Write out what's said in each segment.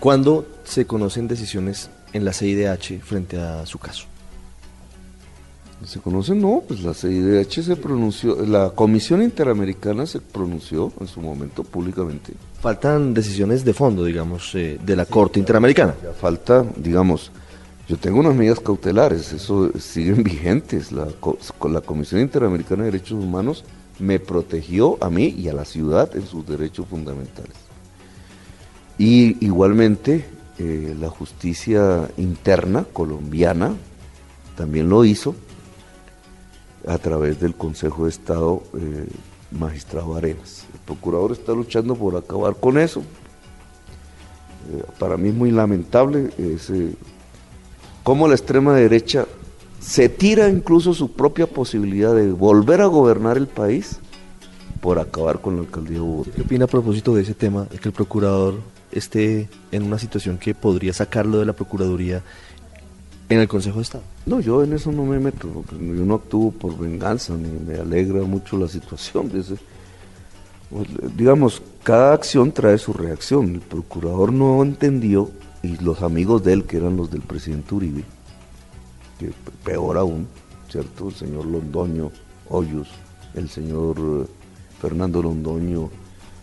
¿Cuándo se conocen decisiones en la CIDH frente a su caso? ¿Se conoce? No, pues la CIDH se pronunció, la Comisión Interamericana se pronunció en su momento públicamente. Faltan decisiones de fondo, digamos, eh, de la Corte Interamericana. Ya falta, digamos, yo tengo unas medidas cautelares, eso siguen vigentes. La, la Comisión Interamericana de Derechos Humanos me protegió a mí y a la ciudad en sus derechos fundamentales. Y igualmente eh, la justicia interna colombiana también lo hizo a través del Consejo de Estado eh, Magistrado Arenas. El procurador está luchando por acabar con eso. Eh, para mí es muy lamentable ese, cómo la extrema derecha se tira incluso su propia posibilidad de volver a gobernar el país por acabar con la alcaldía de Bogotá. ¿Qué opina a propósito de ese tema, que el procurador esté en una situación que podría sacarlo de la Procuraduría en el Consejo de Estado? No, yo en eso no me meto, yo no actúo por venganza, ni me alegra mucho la situación. Pues, digamos, cada acción trae su reacción. El procurador no entendió, y los amigos de él, que eran los del presidente Uribe, que peor aún, ¿cierto? El señor Londoño Hoyos, el señor eh, Fernando Londoño,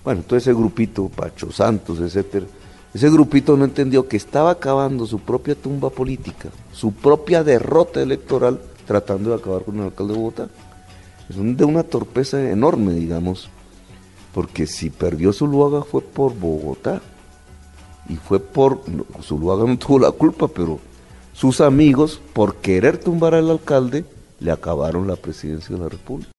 bueno, todo ese grupito, Pacho Santos, etcétera ese grupito no entendió que estaba acabando su propia tumba política, su propia derrota electoral, tratando de acabar con el alcalde de Bogotá. Es de una torpeza enorme, digamos, porque si perdió Zuluaga fue por Bogotá. Y fue por. Zuluaga no tuvo la culpa, pero sus amigos, por querer tumbar al alcalde, le acabaron la presidencia de la República.